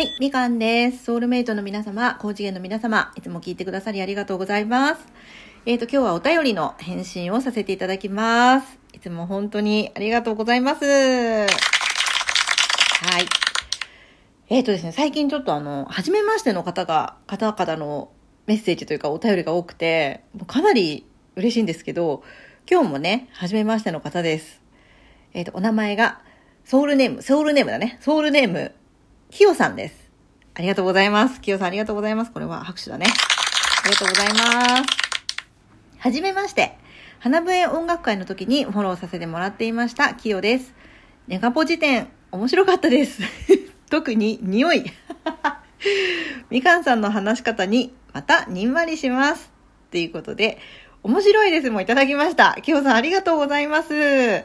はい、みかんです。ソウルメイトの皆様、高次元の皆様、いつも聞いてくださりありがとうございます。えっ、と、今日はお便りの返信をさせていただきます。いつも本当にありがとうございます。はい。えっ、とですね、最近ちょっとあの、初めましての方が、方々のメッセージというかお便りが多くて、もうかなり嬉しいんですけど、今日もね、初めましての方です。えっ、と、お名前が、ソウルネーム、ソウルネームだね。ソウルネーム、キヨさんです。ありがとうございます。キヨさんありがとうございます。これは拍手だね。ありがとうございます。はじめまして。花笛音楽会の時にフォローさせてもらっていました、キヨです。ネガポ辞典、面白かったです。特に匂い。みかんさんの話し方にまたにんまりします。ということで、面白いですもいただきました。キヨさんありがとうございます。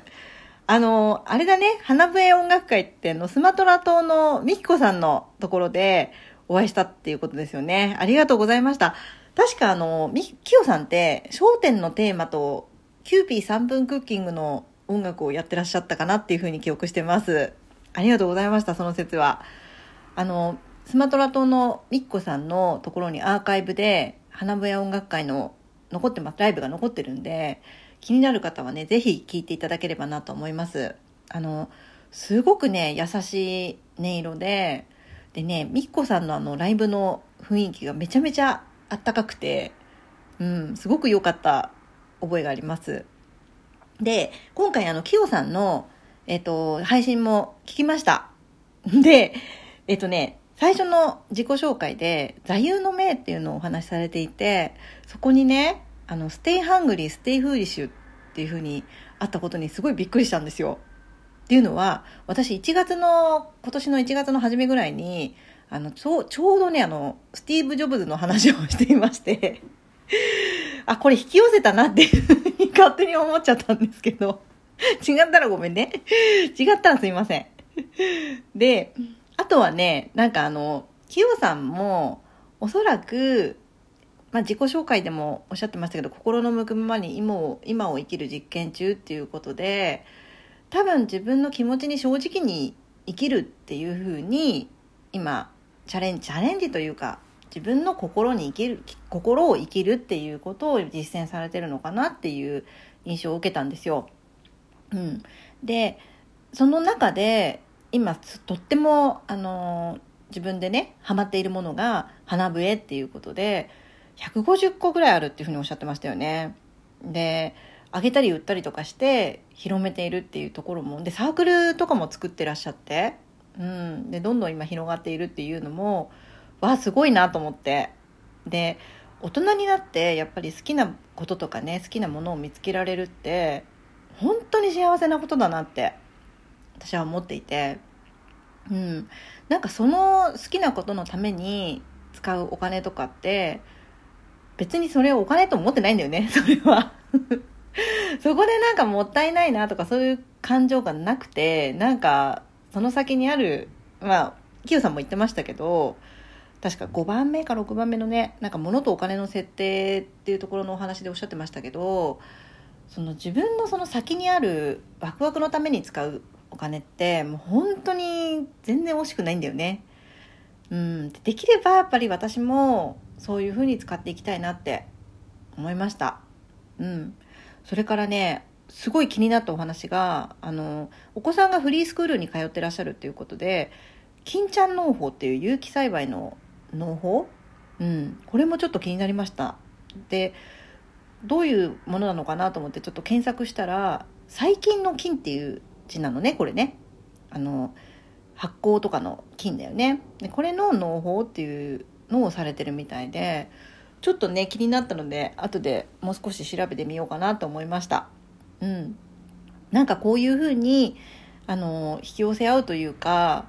あの、あれだね、花笛音楽会ってのスマトラ島のミキコさんのところでお会いしたっていうことですよね。ありがとうございました。確かあの、ミキヨさんって、笑点のテーマと、キューピー3分クッキングの音楽をやってらっしゃったかなっていうふうに記憶してます。ありがとうございました、その節は。あの、スマトラ島のミッコさんのところにアーカイブで、花笛音楽会の残ってます、ライブが残ってるんで、気になる方はね、ぜひ聴いていただければなと思います。あの、すごくね、優しい音色で、でね、みっこさんのあの、ライブの雰囲気がめちゃめちゃあったかくて、うん、すごく良かった覚えがあります。で、今回あの、キヨさんの、えっ、と、配信も聞きました。で、えっ、とね、最初の自己紹介で座右の銘っていうのをお話しされていてそこにねあの Stay hungry, stay foolish っていうふうにあったことにすごいびっくりしたんですよ。っていうのは私1月の今年の1月の初めぐらいにあのちょちょうどねあのスティーブ・ジョブズの話をしていましてあこれ引き寄せたなっていうふうに勝手に思っちゃったんですけど違ったらごめんね。違ったらすいません。であとはね、なんかあの、キヨさんも、おそらく、まあ、自己紹介でもおっしゃってましたけど、心の向くままに今を、今を生きる実験中っていうことで、多分自分の気持ちに正直に生きるっていうふうに、今、チャレンジ、チャレンジというか、自分の心に生きる、心を生きるっていうことを実践されてるのかなっていう印象を受けたんですよ。うん。で、その中で、今とってもあの自分でねハマっているものが花笛っていうことで150個ぐらいあるっていうふうにおっしゃってましたよね。であげたり売ったりとかして広めているっていうところもでサークルとかも作ってらっしゃって、うん、でどんどん今広がっているっていうのもわあすごいなと思って。で大人になってやっぱり好きなこととかね好きなものを見つけられるって本当に幸せなことだなって私は思っていて、うん、なんかその好きなことのために使うお金とかって別にそれをお金と思ってないんだよね。それは。そこでなんかもったいないなとかそういう感情がなくてなんかその先にあるまあキヨさんも言ってましたけど確か5番目か6番目のねなんか物とお金の設定っていうところのお話でおっしゃってましたけどその自分のその先にあるワクワクのために使うお金ってもう本当に全然惜しくないんだよね。うん、できればやっぱり私もそういうふうに使っていきたいなって思いました。うん、それからねすごい気になったお話があのお子さんがフリースクールに通ってらっしゃるっていうことで金ちゃん農法っていう有機栽培の農法、うん、これもちょっと気になりました。でどういうものなのかなと思ってちょっと検索したら細菌の菌っていう字なのねこれね。あの発酵とかの菌だよね。でこれの農法っていうのをされてるみたいでちょっとね気になったので後でもう少し調べてみようかなと思いました。うん。なんかこういうふうにあの引き寄せ合うというか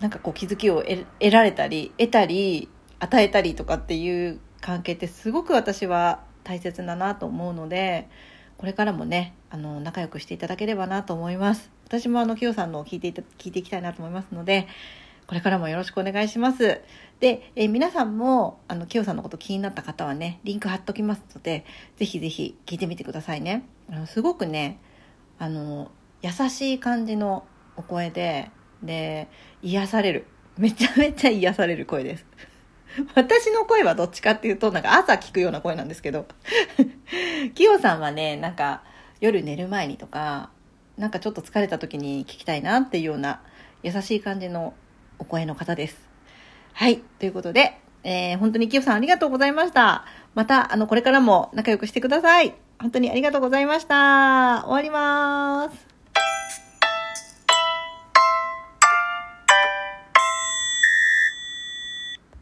なんかこう気づきを得られたり得たり与えたりとかっていう関係ってすごく私は大切だなと思うのでこれからもねあの仲良くしていただければなと思います。私もあのキヨさんのを聞いて聞いていきたいなと思いますのでこれからもよろしくお願いします。で、え皆さんもあのキヨさんのこと気になった方はねリンク貼っときますのでぜひぜひ聞いてみてくださいね。あのすごくねあの優しい感じのお声でで癒される、めちゃめちゃ癒される声です。私の声はどっちかっていうと、なんか朝聞くような声なんですけど、キヨさんはね、なんか夜寝る前にとか、なんかちょっと疲れた時に聞きたいなっていうような優しい感じのお声の方です。はい。ということで、えー、本当にキヨさんありがとうございました。また、あの、これからも仲良くしてください。本当にありがとうございました。終わります。